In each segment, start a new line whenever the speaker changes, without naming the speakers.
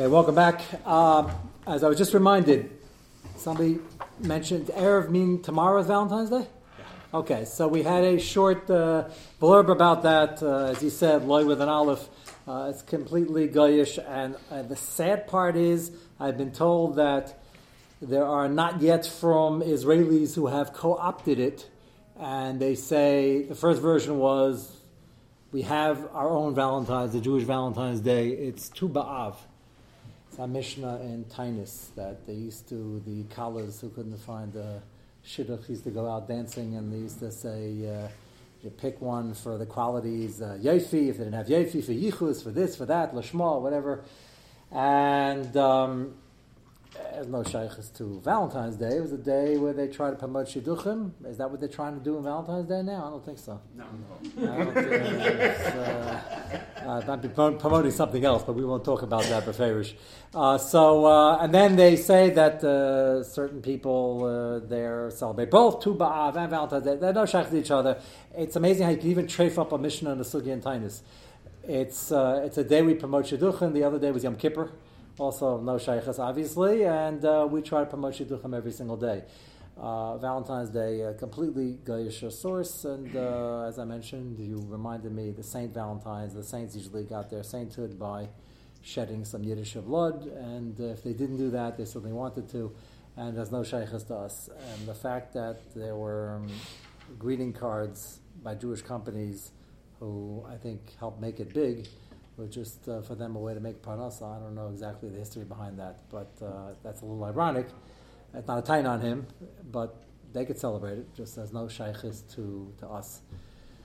Okay, welcome back. Uh, as I was just reminded, somebody mentioned Erev mean tomorrow is Valentine's Day? Okay, so we had a short uh, blurb about that. Uh, as you said, loy with an olive. Uh, it's completely goyish, and uh, the sad part is I've been told that there are not yet from Israelis who have co-opted it, and they say the first version was we have our own Valentine's, the Jewish Valentine's Day. It's Tu B'Av. A Mishnah in Taanis that they used to, the collars who couldn't find a shidduch used to go out dancing and they used to say, uh, you pick one for the qualities, uh, Yefi, if they didn't have Yefi, for Yichus, for this, for that, Lashma, whatever. And um, there's no shaykhs to Valentine's Day. It was a day where they try to promote shidduchim. Is that what they're trying to do on Valentine's Day now? I don't think so.
No.
I don't uh, uh, might be promoting something else, but we won't talk about that beferish. Uh, so, uh, and then they say that uh, certain people uh, there celebrate both Tu B'Av and Valentine's Day. They're no shaykh to each other. It's amazing how you can even trafe up a Mishnah and a Sugi and Taanis. It's, it's a day we promote shidduchim. The other day was Yom Kippur also no shaykhs, obviously, and uh, we try to promote shidduchim every single day. Uh, Valentine's Day, a completely Goyish source, and uh, as I mentioned, you reminded me the Saint Valentine's. The saints usually got their sainthood by shedding some Yiddish blood, and if they didn't do that, they certainly wanted to. And there's no shaykhs to us. And the fact that there were um, greeting cards by Jewish companies who I think helped make it big was just uh, for them a way to make parnasa. I don't know exactly the history behind that, but uh, that's a little ironic. It's not a tain on him, but they could celebrate it, just as no shaykhis to, to us.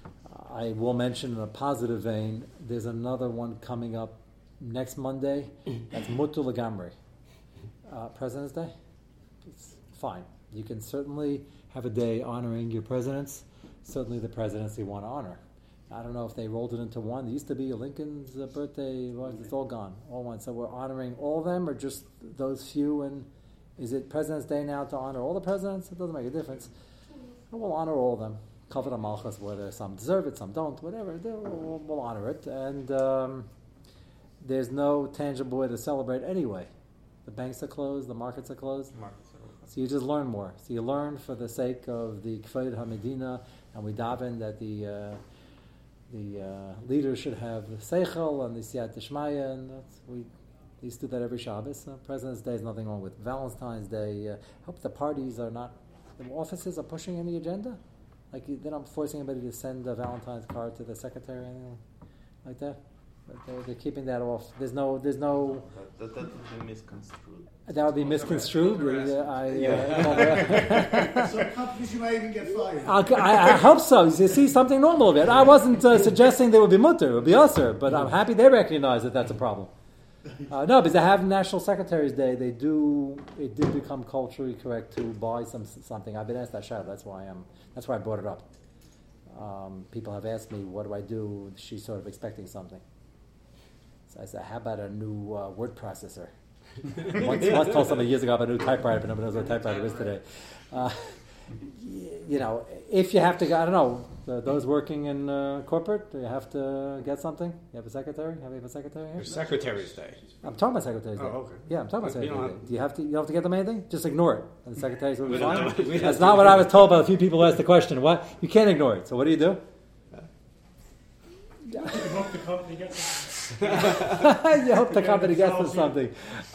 Uh, I will mention in a positive vein, there's another one coming up next Monday. That's Mutu Lagamri. Uh, President's Day? It's fine. You can certainly have a day honoring your presidents, certainly the presidents you want to honor. I don't know if they rolled it into one. There used to be Lincoln's uh, birthday. It's all gone, all one. So we're honoring all of them, or just those few. And is it President's Day now to honor all the presidents? It doesn't make a difference. We'll honor all of them. Cover the malchus, whether some deserve it, some don't, whatever. We'll, we'll honor it. And um, there's no tangible way to celebrate anyway. The banks are closed, the markets are closed.
Markets are.
So you just learn more. So you learn for the sake of the Kfeid HaMedina, and we daven that the uh, the uh, leaders should have the seichel and the siyat dishmaya, and that's, we used to do that every Shabbos. Uh, President's Day is nothing wrong with Valentine's Day. Uh, hope the parties are not, the offices are pushing any agenda. Like they're not forcing anybody to send a Valentine's card to the secretary or anything like that. But they're, they're keeping that off. There's no, there's no.
That, that, that would be misconstrued.
That would be misconstrued.
Over-
We, uh, I, uh,
Some companies you may even get fired.
I, I, I hope so. You see something normal of it. I wasn't uh, suggesting there would be mutter, it would be usher, but I'm happy they recognize that that's a problem. Uh, no, because they have National Secretary's Day. They do. It did become culturally correct to buy some something. I've been asked that shadow. That's why I'm. That's why I brought it up. Um, people have asked me, "What do I do?" She's sort of expecting something. So I said, "How about a new uh, word processor?" once, once told somebody years ago about a new typewriter, but nobody knows what a typewriter is today. Uh, you know, if you have to, go- I don't know, those working in uh, corporate, do you have to get something? You have a secretary? Have you have a secretary here?
Your Secretary's Day.
I'm talking about secretary's day.
Oh, okay.
Yeah, I'm talking about
But
secretary's
don't
day. Do you have to? You don't have to get them anything. Just ignore it, and the secretaries will be fine. That's
don't
what. I was told by a few people who asked the question. What you can't ignore it. So what do you do?
You hope the company gets it.
you hope the company gets us something.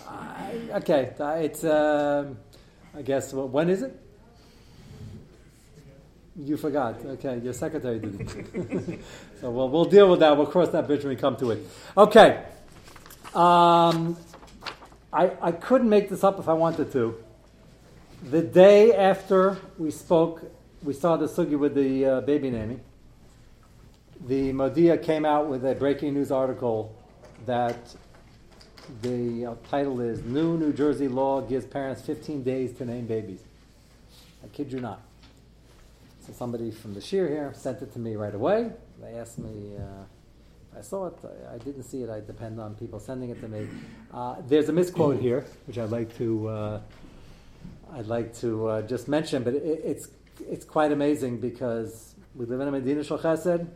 I- okay, uh, it's. Um, I guess wh- when is it? You forgot. Okay, your secretary didn't. so we'll, we'll deal with that. We'll cross that bridge when we come to it. Okay. Um, I, I couldn't make this up if I wanted to. The day after we spoke, we saw the sugi with the uh, baby naming. Hamodia came out with a breaking news article that the uh, title is New New Jersey Law Gives Parents 15 Days to Name Babies. I kid you not. So somebody from the Shear here sent it to me right away. They asked me uh, I saw it. I, I didn't see it. I depend on people sending it to me. Uh, there's a misquote here, which I'd like to uh, I'd like to uh, just mention, but it, it's it's quite amazing because we live in a Medina Shal Chesed,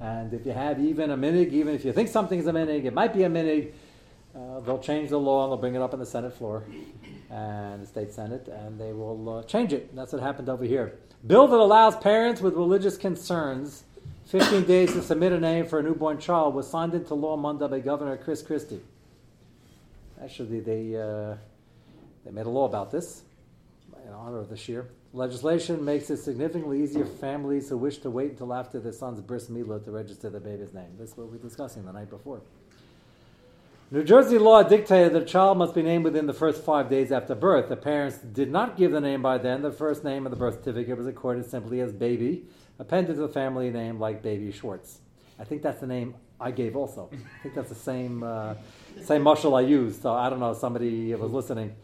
and if you have even a minig, even if you think something is a minig, it might be a minig. uh, they'll change the law and they'll bring it up in the Senate floor and the state Senate, and they will uh, change it. That's what happened over here. Bill that allows parents with religious concerns 15 days to submit a name for a newborn child was signed into law Monday by Governor Chris Christie. Actually, they, uh, they made a law about this in honor of this year. Legislation makes it significantly easier for families who wish to wait until after their son's bris milah to register the baby's name. This is what we were discussing the night before. New Jersey law dictated that a child must be named within the first five days after birth. The parents did not give the name by then. The first name of the birth certificate was recorded simply as baby, appended to the family name like Baby Schwartz. I think that's the name I gave also. I think that's the same uh, same muscle I used. So I don't know. Somebody was listening.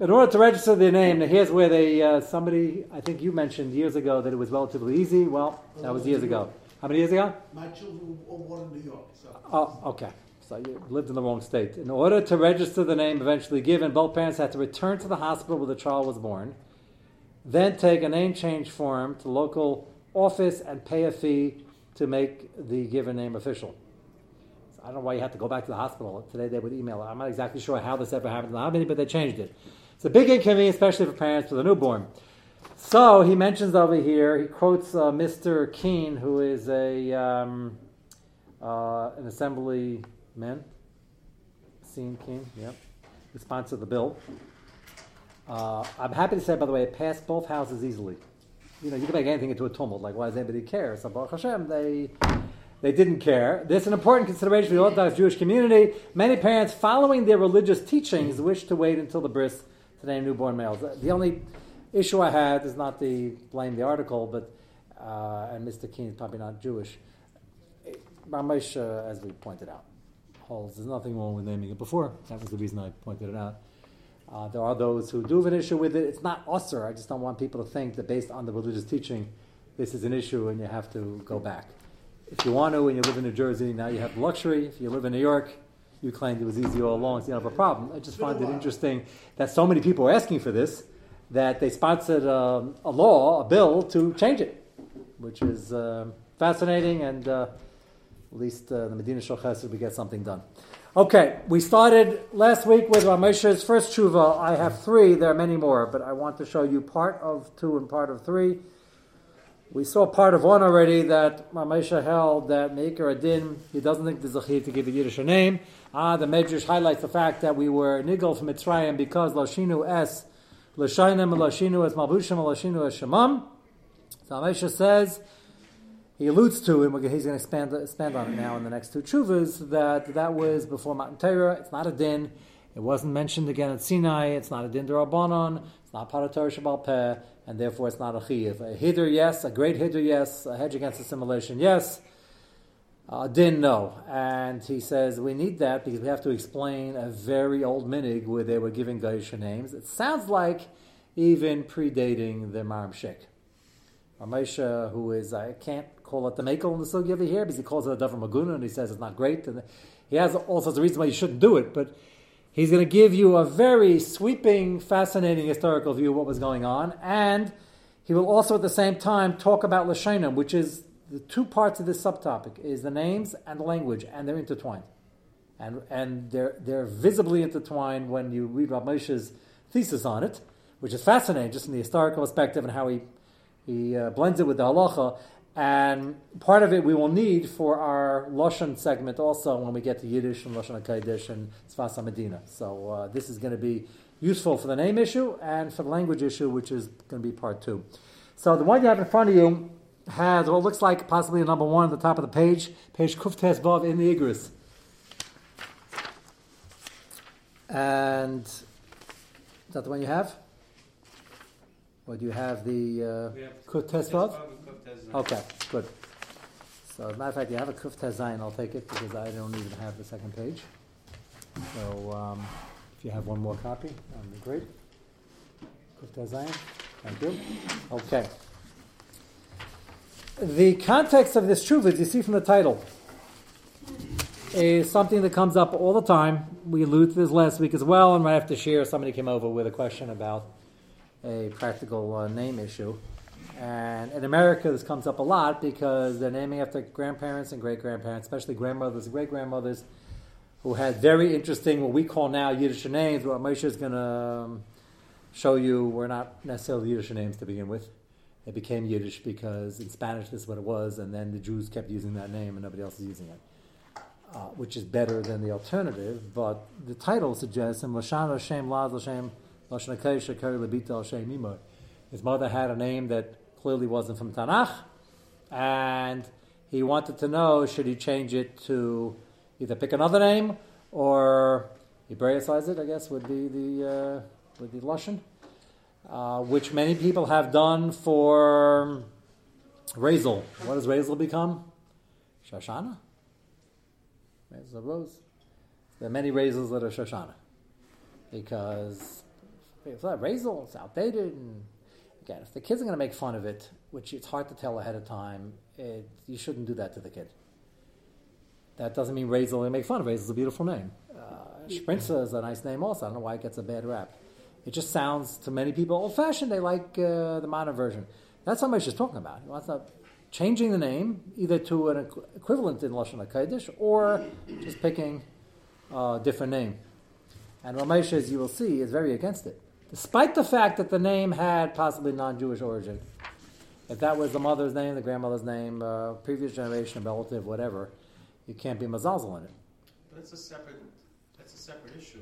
In order to register their name, now here's where they uh, somebody I think you mentioned years ago that it was relatively easy. Well, that was years ago. How many years ago?
My children were born in New York. So.
Oh, okay. So you lived in the wrong state. In order to register the name eventually given, both parents had to return to the hospital where the child was born, then take a name change form to local office and pay a fee to make the given name official. I don't know why you have to go back to the hospital. Today they would email it. I'm not exactly sure how this ever happened in the but they changed it. It's a big inconvenience, especially for parents with a newborn. So he mentions over here, he quotes uh, Mr. Kean, who is a um, uh, an assemblyman. Sean Kean, yep, who sponsored the bill. Uh, I'm happy to say, by the way, it passed both houses easily. You know, you can make anything into a tumult. Like, why does anybody care? So, Baruch Hashem, they they didn't care. This is an important consideration for the Orthodox Jewish community. Many parents, following their religious teachings, wish to wait until the bris to name newborn males. The only issue I had is not to blame the article, but uh, and Mr. Kean is probably not Jewish. Ramesh, uh, as we pointed out, holds there's nothing wrong with naming it before. That was the reason I pointed it out. Uh, there are those who do have an issue with it. It's not usser. I just don't want people to think that based on the religious teaching, this is an issue and you have to go back. If you want to and you live in New Jersey, now you have luxury. If you live in New York, you claimed it was easy all along, so you don't have a problem. I just find it interesting that so many people are asking for this that they sponsored um, a law, a bill to change it, which is um fascinating and uh, at least uh, the Medina Shal Chesed, we get something done. Okay, we started last week with Ramesha's first tshuva. I have three, there are many more, but I want to show you part of two and part of three. We saw part of one already that Ramesha held that Meikar Adin, he doesn't think there's a to give a Yiddish a name. Ah, the Medrash highlights the fact that we were nigel from Mitzrayim because Lashinu es Lashainim Lashinu es Malbushim Lashinu es Shemam. So Ramesha says, he alludes to, and he's going to expand, expand on it now in the next two chuvas, that that was before Matan Torah. It's not a din. It wasn't mentioned again at Sinai. It's not a din derabanan. It's not part of Torah Sheba'al Peh, and therefore it's not a chiyuv. A hider, yes. A great hider, yes. A hedge against assimilation, yes. Uh, a din, no. And he says we need that because we have to explain a very old minig where they were giving Gaisha names. It sounds like even predating the Maharam Schick. Ramesha, who is, I can't call it the Makel in the Sugi over here because he calls it a Davar Maguna and he says it's not great. And he has all sorts of reasons why you shouldn't do it, but he's going to give you a very sweeping, fascinating historical view of what was going on. And he will also at the same time talk about Lashanim, which is the two parts of this subtopic, is the names and the language, and they're intertwined. And, and they're, they're visibly intertwined when you read Ramesha's thesis on it, which is fascinating just from the historical perspective and how he he uh, blends it with the halacha, and part of it we will need for our Lashon segment also when we get to Yiddish and Lashon HaKadosh and Sfas Medina. So uh, this is going to be useful for the name issue and for the language issue, which is going to be part two. So the one you have in front of you has what looks like possibly a number one at the top of the page, page Kuftes Vav in the Igris. And is that the one you have? Or do you have the uh, Vav? Okay, good. So, as a matter of fact, you have a Kuf Tes Zayin, I'll take it because I don't even have the second page. So, um, if you have one more copy, that'd be great. Kuf Tes Zayin, thank you. Okay. The context of this truth, as you see from the title, is something that comes up all the time. We alluded to this last week as well, and right after share, somebody came over with a question about a practical uh, name issue. And in America, this comes up a lot because they're naming after grandparents and great grandparents, especially grandmothers and great grandmothers. who had very interesting, what we call now Yiddish names. What Moshe is going to um, show you were not necessarily Yiddish names to begin with. It became Yiddish because in Spanish this is what it was, and then the Jews kept using that name and nobody else is using it, uh, which is better than the alternative. But the title suggests, "And Lashana Shem Laz Lashem Lashon Hakesh Shekari Lebita Al Shem His mother had a name that clearly wasn't from Tanakh, and he wanted to know should he change it to either pick another name or Hebraicize it. I guess would be the uh, would be lashon, uh, which many people have done for Razel. What does Razel become? Shoshana. Razel a rose. There are many Razels that are Shoshana because it's Razel. It's outdated and again, if the kids are going to make fun of it, which it's hard to tell ahead of time, it, you shouldn't do that to the kid. That doesn't mean Razel will make fun of Razel. is a beautiful name. Uh, Sprinza is a nice name also. I don't know why it gets a bad rap. It just sounds to many people old fashioned. They like uh, the modern version. That's what Moshe is talking about. He wants to changing the name either to an equivalent in Lashon HaKodesh or just picking a different name. And Ramesh, as you will see, is very against it despite the fact that the name had possibly non-Jewish origin. If that was the mother's name, the grandmother's name, uh, previous generation, relative, whatever, you can't be mazazel in it.
But it's a separate. That's a separate issue.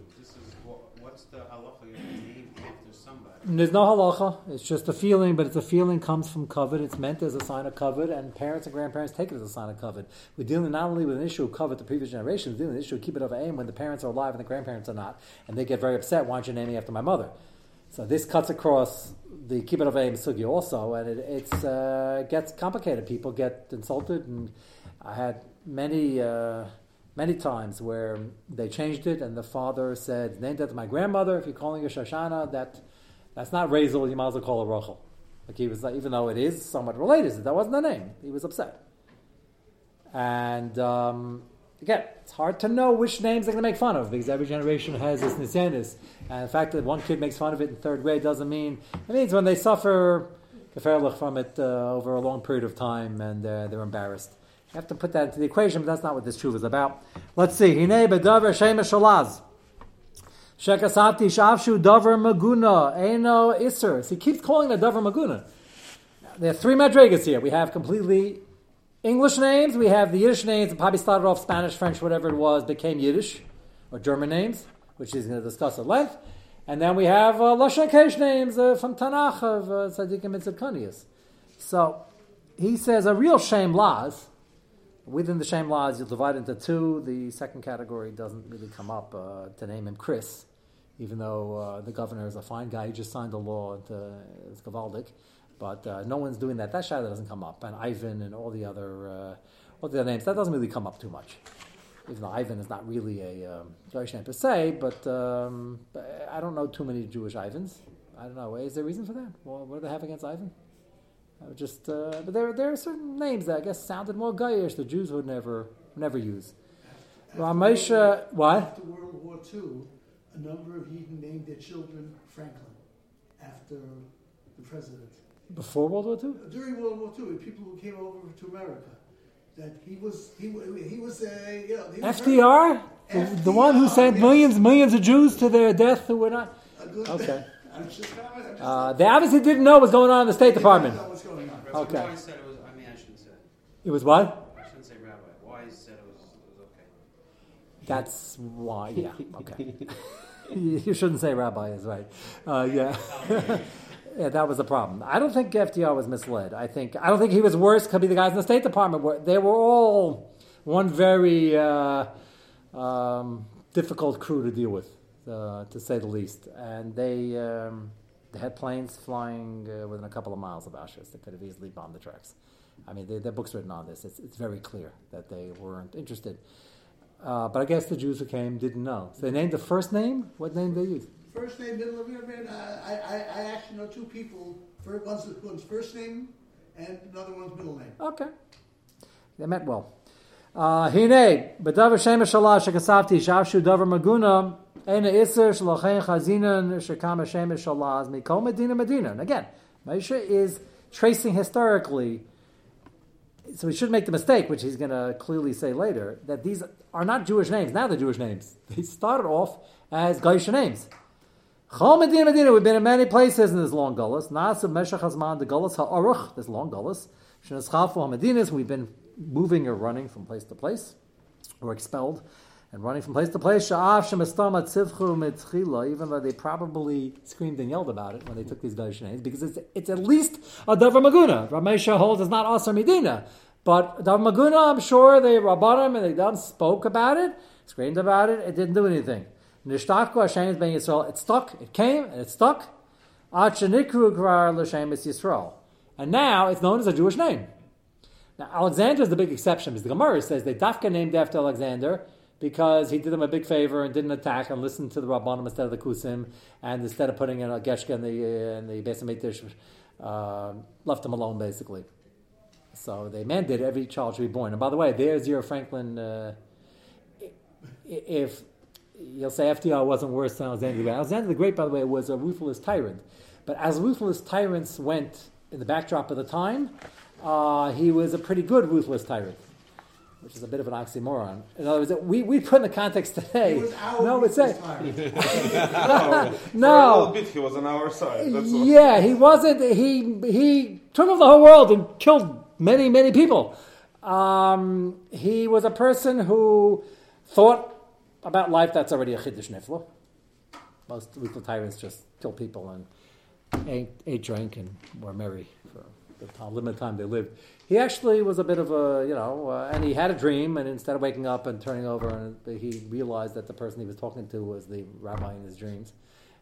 What's the halacha you name after somebody.
There's no halacha. It's just a feeling, but it's a feeling comes from covet. It's meant as a sign of covet, and parents and grandparents take it as a sign of covet. We're dealing not only with an issue of covet the previous generation, we're dealing with an issue of keep it over aim when the parents are alive and the grandparents are not, and they get very upset. Why aren't you naming after my mother? So this cuts across the kibbut of Aim Sugi also, and it uh, gets complicated. People get insulted, and I had many uh, many times where they changed it, and the father said, "Named after my grandmother. If you're calling her Shoshana, that that's not Razel. You might as well call her Rachel." Like he was, even though it is somewhat related, that wasn't the name. He was upset, and. Um, again, it's hard to know which names they're going to make fun of because every generation has this nisyanis. And the fact that one kid makes fun of it in third grade doesn't mean it means when they suffer from it uh, over a long period of time and uh, they're embarrassed. You have to put that into the equation, but that's not what this truth is about. Let's see. Hine bedavar shemesh shalaz. Shekasati shavshu davar maguna eno iser. So he keeps calling it davar maguna. There are three madrigas here. We have completely English names, we have the Yiddish names, and probably started off Spanish, French, whatever it was, became Yiddish, or German names, which he's going to discuss at length. And then we have uh, Lashon Kesh names uh, from Tanakh of uh, Tzaddikim and Tzidkanias. So he says a real shame laws. Within the shame laws, you'll divide into two. The second category doesn't really come up uh, to name him Chris, even though uh, the governor is a fine guy. He just signed a law. Uh, it's Gavaldik. But uh, no one's doing that. That shadow doesn't come up, and Ivan and all the other uh, all the other names that doesn't really come up too much. Even though Ivan is not really a um, Jewish name per se, but um, I don't know too many Jewish Ivans. I don't know. Is there a reason for that? Well, what do they have against Ivan? Just, uh, but there, there are certain names that I guess sounded more gayish. The Jews would never, never use. Ramesha, what?
After World War II, a number of Yidden named their children Franklin after the president.
Before World War II?
During World War II, people who came over to America, that he was he, he was a you know, was
FDR? The, one who sent
yes.
millions, millions of Jews to their death who were not.
a good-
Okay.
I'm just, I'm just
Uh, they obviously didn't know what was going on in the State Department.
know what's going on.
Rabbi
Okay.
Wise said it was. I mean, I shouldn't say.
It was what?
I shouldn't say rabbi. Wise said it was, it was okay.
That's why, yeah, okay. you shouldn't say rabbi is right. Uh, yeah. yeah, that was the problem. I don't think FDR was misled. I think I don't think he was worse. Could be the guys in the State Department. Were, they were all one very uh, um, difficult crew to deal with, uh, to say the least. And they um, they had planes flying uh, within a couple of miles of Auschwitz. They could have easily bombed the tracks. I mean, they, their books written on this. It's, it's very clear that they weren't interested. Uh, but I guess the Jews who came didn't know. So they named the first name. What name did they use?
First name, middle of your man. I, I, I actually know two people. First, one's, one's first name and another one's middle name.
Okay. They meant well. Uh, Hine, b'davar shemesh shalash shekasavti shavshu davar maguna ena iser shalachen chazinan shekama shemesh shalaz mikol medina medina. And again, Moshe is tracing historically so we should make the mistake, which he's going to clearly say later, that these are not Jewish names. Now they're Jewish names. They started off as Gaisha names. Chol Medina Medina, we've been in many places in this long gullus. Nasib Meshach Hazman, the gullus ha'aruch, this long gullus. Shenas Chafu HaMedinas, we've been moving or running from place to place. We're expelled and running from place to place. Even though they probably screamed and yelled about it when they took these Gaisha names, because it's, it's at least a Davar Maguna. Ramesha holds it's not Asar Medina. But Davar Maguna, I'm sure they Rabbanim and they done spoke about it, screamed about it, it didn't do anything. Nishtaku Hashem ben Yisrael. It stuck. It came and it stuck. Kvar L'Shem Yisrael. And now it's known as a Jewish name. Now Alexander is the big exception because the Gemara says they dafka named after Alexander because he did them a big favor and didn't attack and listened to the Rabbanim instead of the Kusim and instead of putting in a Geshka in the uh, in the Beis Hamikdash, uh, left him alone basically. So they mandated every child should be born. And by the way, there's your Franklin. Uh, if you'll say FDR wasn't worse than Alexander the Great. Alexander the Great, by the way, was a ruthless tyrant. But as ruthless tyrants went in the backdrop of the time, uh, he was a pretty good ruthless tyrant, which is a bit of an oxymoron. In other words, we, we put in the context today.
He was our
no, it's a,
For a little bit, he was on our side.
Yeah, he wasn't. He he took over the whole world and killed many many people. Um, he was a person who thought about life that's already a chiddush nifla. Most lethal tyrants just kill people and ate, ate, drank, and were merry for the limited time they lived. He actually was a bit of a, you know, uh, and he had a dream, and instead of waking up and turning over, and he realized that the person he was talking to was the rabbi in his dreams,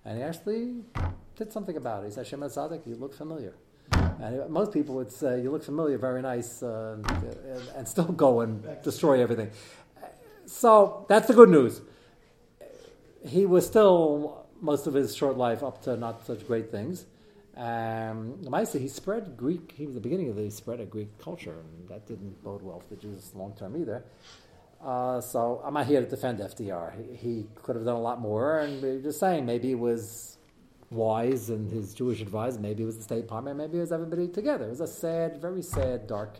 and he actually did something about it. He said, "Shema Tzaddik, you look familiar." And most people would say, "You look familiar, very nice," uh, and, and still go and destroy everything. So that's the good news. He was still most of his short life up to not such great things. Um, he spread Greek. He was the beginning of the spread of Greek culture, and that didn't bode well for the Jews long term either. Uh, so I'm not here to defend FDR. He, he, could have done a lot more, and we're just saying maybe it was wise and his Jewish advisor. Maybe it was the State Department. Maybe it was everybody together. It was a sad, very sad, dark.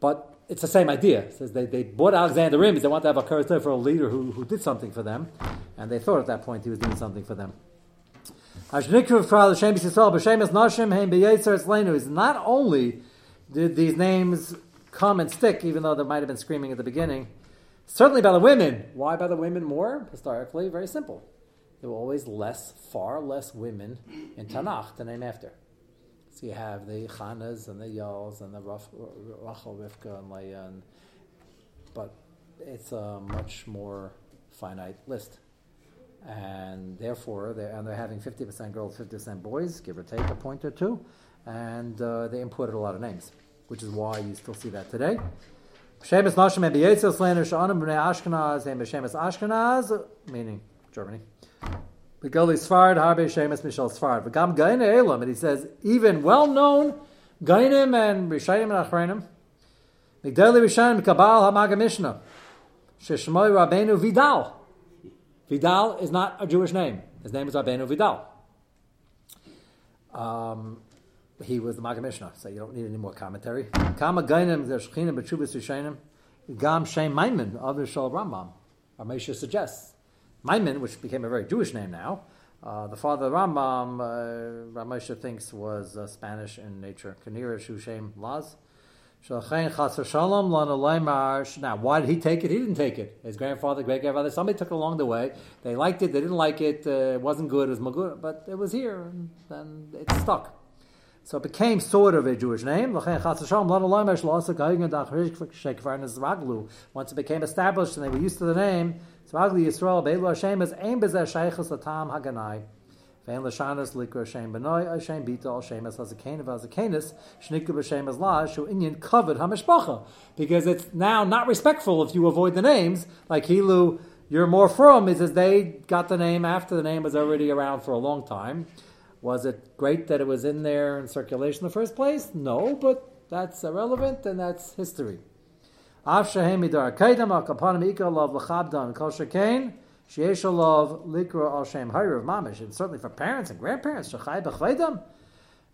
But it's the same idea. It says they, they bought Alexander because they want to have a charisma for a leader who, who did something for them, and they thought at that point he was doing something for them. Not only did these names come and stick, even though there might have been screaming at the beginning, certainly by the women. Why by the women more? Historically, very simple. There were always less, far less women in Tanakh to name after. So you have the Chanas and the Yals and the Rachel, Rivka, and Leah, but it's a much more finite list. And therefore, they're, and they're having 50% girls, 50% boys, give or take a point or two, and uh, they imported a lot of names, which is why you still see that today. Shemus Nashim and Sha'anim B'nei Ashkenaz and Ashkenaz, meaning Germany. Begoli Sfard, Harbe Shemus Mishal Sfard. V'gam Gaine Elam, and he says, even well-known Gainim and Rishayim and Achrenim, Migdali Rishayim Kabal HaMaga Mishnah, Sheshmoy Rabbeinu Vidal. Vidal is not a Jewish name. His name is Rabbeinu Vidal. Um, he was the Maga Mishnah, so you don't need any more commentary. Kama Gainim, the Shekhinim, B'Chubas Rishayim, Gam Shem Maimon, other Shal Rambam. Ramesha suggests. Maimon, which became a very Jewish name now, uh, the father of Rambam, uh, Ramesha thinks was uh, Spanish in nature. Kanira Shushem Laz. Now, why did he take it? He didn't take it. His grandfather, great grandfather, somebody took it along the way. They liked it, they didn't like it, uh, it wasn't good, it was magud, but it was here, and then it stuck. So it became sort of a Jewish name. Once it became established and they were used to the name, Zvagli Yisrael, Beilu Hashem is Ein Bezeh Sheichus Latam Haganai. Vein Lashanas Likra Hashem Benoi, Hashem Bita, Hashem as Hazakain, Hazakainis, Shnikra Hashem as La, Shu Inyan covered Hamishpacha. Because it's now not respectful if you avoid the names, like Hilu, you're more from, is as they got the name after the name was already around for a long time. Was it great that it was in there in circulation in the first place? No, but that's irrelevant and that's history. Af shehem midar kaidam al kapanim ikar l'chabdan kol shekain sheyesh love likra al shem hayrav mamish. And certainly for parents and grandparents, shechai b'chveidam.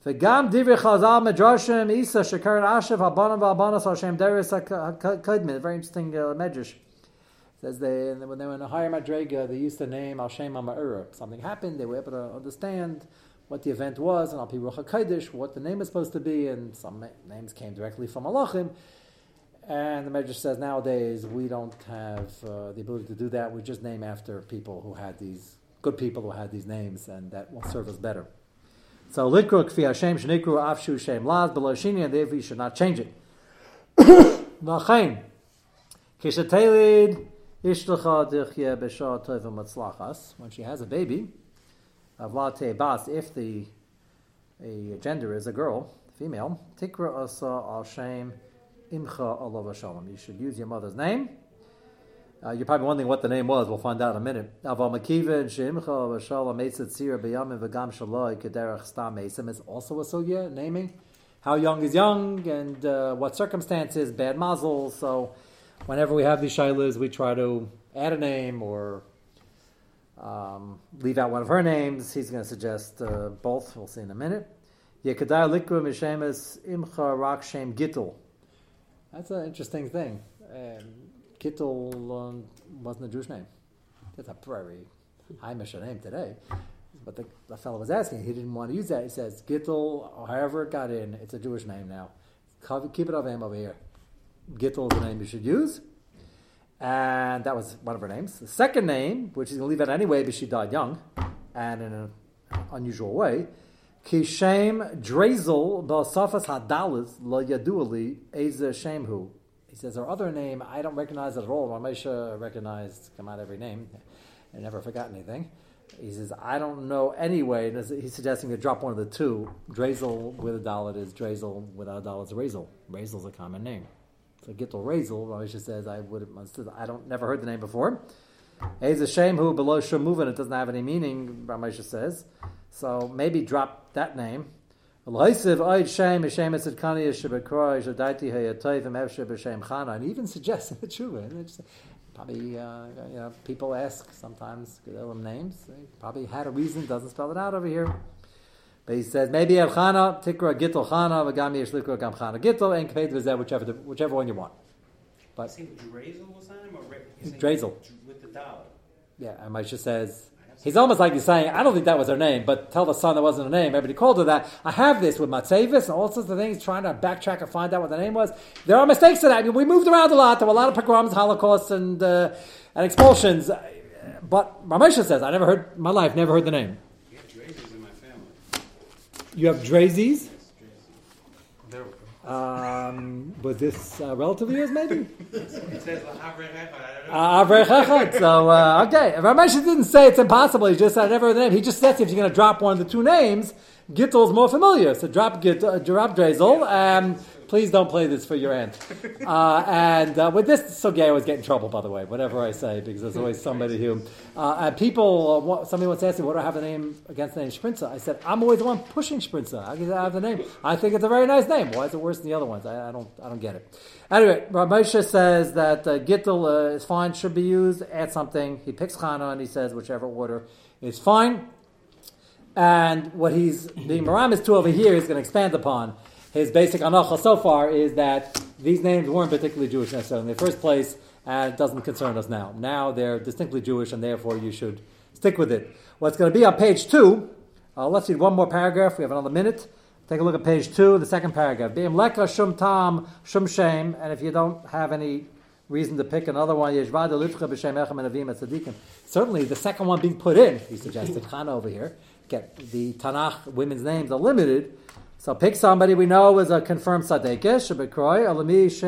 V'gam divrei chazal medrashim isa shekar ashev habanim v'albanos Hashem deris hakadmin. Very interesting uh, medrash. Says they when they were in a higher madrega, they used the name Al Shem. Something happened, they were able to understand what the event was, and Al Pi Ruach what the name is supposed to be, and some names came directly from Malachim. And the Medrash says nowadays we don't have uh, the ability to do that. We just name after people who had these good people who had these names, and that will serve us better. So likru kfi Hashem shenikru afshu shem laz below shini, and therefore should not change it. V'chein kishetelid ishlecha dichye b'shah tov matzlachas. When she has a baby, avlate bas, if the a gender is a girl, female, tikra asa al shem imcha alav shalom. You should use your mother's name. Uh, you're probably wondering what the name was. We'll find out in a minute. Is also a sugya naming. How young is young and uh, what circumstances, bad mazel. So, whenever we have these shailas, we try to add a name or um, leave out one of her names. He's going to suggest uh, both. We'll see in a minute. Yekadai Likru Mishemes Imcha Rak Shem Gittel. That's an interesting thing. Um, Gittel um, wasn't a Jewish name. That's a very high mission name today. But the, the fellow was asking, he didn't want to use that. He says, Gittel, however it got in, it's a Jewish name now. Keep it of him over here. Gittel is the name you should use. And that was one of her names. The second name, which he's going to leave out anyway because she died young and in an unusual way, Kishem Drezel Basafas Hadalis La Yaduali Eza Shemhu. He says her other name I don't recognize it at all. Ramesha recognized come out every name. I never forgot anything. He says I don't know anyway. And he's suggesting to drop one of the two. Drezel with a dalit is Drezel, without a dalit is Razel. Is a common name. So Gittel Razel, Ramesha says I would have I don't never heard the name before. Eza Shemhu below Shemuvin. It doesn't have any meaning. Ramesha says. So maybe drop that name. And even suggests in the tshuva, probably uh, you know people ask sometimes gedolim names. They probably had a reason, doesn't spell it out over here. But he says maybe Elchana Tikra Gittel Chana V'gami Yeshlikra Gam Chana Gittel and Kaved V'zeh whichever whichever one you want.
But Drazel was on him or
Drazel
with the dollar.
Yeah, and Maisha says He's almost like he's saying, I don't think that was her name, but tell the son that wasn't her name. Everybody called her that. I have this with Matzevis and all sorts of things, trying to backtrack and find out what the name was. There are mistakes in that. I mean, we moved around a lot. There were a lot of pogroms, holocausts, and, uh, and expulsions. But Ramesha says, I never heard, my life, never heard the name.
You have Drazes in my family.
You have Drazes?
Yes,
There we go.
Um, was this uh, relative of yours, maybe?
It says L'Havre I don't know.
Avrei Chachad. so, uh, okay. Ramesh didn't say it's impossible. He just said, never the name. He just says if you're going to drop one of the two names, Gittel is more familiar. So drop Git, uh, drop Drazel. Um, please don't play this for your aunt. Uh, and uh, with this, so gay, I always get in trouble, by the way, whatever I say, because there's always somebody who. Uh, and people, uh, what, somebody once asked me, what do I have the name against the name Sprinza? I said, I'm always the one pushing Sprinza. I have the name. I think it's a very nice name. Why is it worse than the other ones? I, I don't, I don't get it. Anyway, Ramesha says that uh, Gittel uh, is fine, should be used. Add something. He picks Chana and he says whichever order is fine. And what he's being Maramis to over here is going to expand upon. His basic anacha so far is that these names weren't particularly Jewish necessarily in the first place, and it doesn't concern us now. Now they're distinctly Jewish, and therefore you should stick with it. What's going to be on page two, uh, let's read one more paragraph. We have another minute. Take a look at page two, the second paragraph. Shum tam shum shem, and if you don't have any reason to pick another one, echem. Certainly, the second one being put in, he suggested, Chana over here. Get the Tanakh women's names are limited, so pick somebody we know is a confirmed tzaddik, shebekroy alami she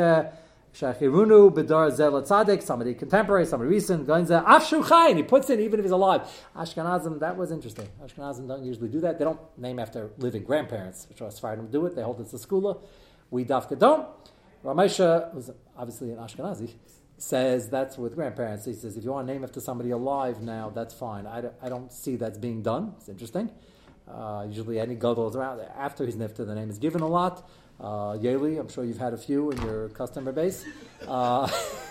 shachirunu bedar zel tzaddik, somebody contemporary, somebody recent, goinze afshu chayin. He puts in even if he's alive. Ashkenazim, that was interesting. Ashkenazim don't usually do that. They don't name after living grandparents, which are Sephardim do it. They hold it a skula. We dafka don't. Ramesha was obviously an Ashkenazi. Says that's with grandparents. He says if you want to name after somebody alive now, that's fine. I don't, I don't see that's being done. It's interesting. Uh, usually, any gadol after he's nifta, the name is given a lot. Uh, Yeli, I'm sure you've had a few in your customer base. Uh,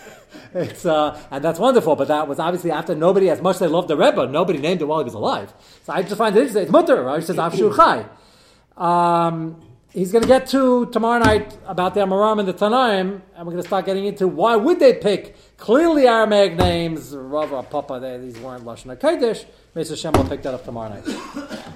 it's uh, and that's wonderful. But that was obviously after nobody, as much as they loved the Rebbe, nobody named it while he was alive. So I just find it interesting. It's mutter. Right? It says Avshu Chai. Um, he's going to get to tomorrow night about the Amoraim and the Tanaim, and we're going to start getting into why would they pick clearly Aramaic names, Rav or Papa, they, these weren't Lashon HaKodesh. Mesa Shem will pick that up tomorrow night.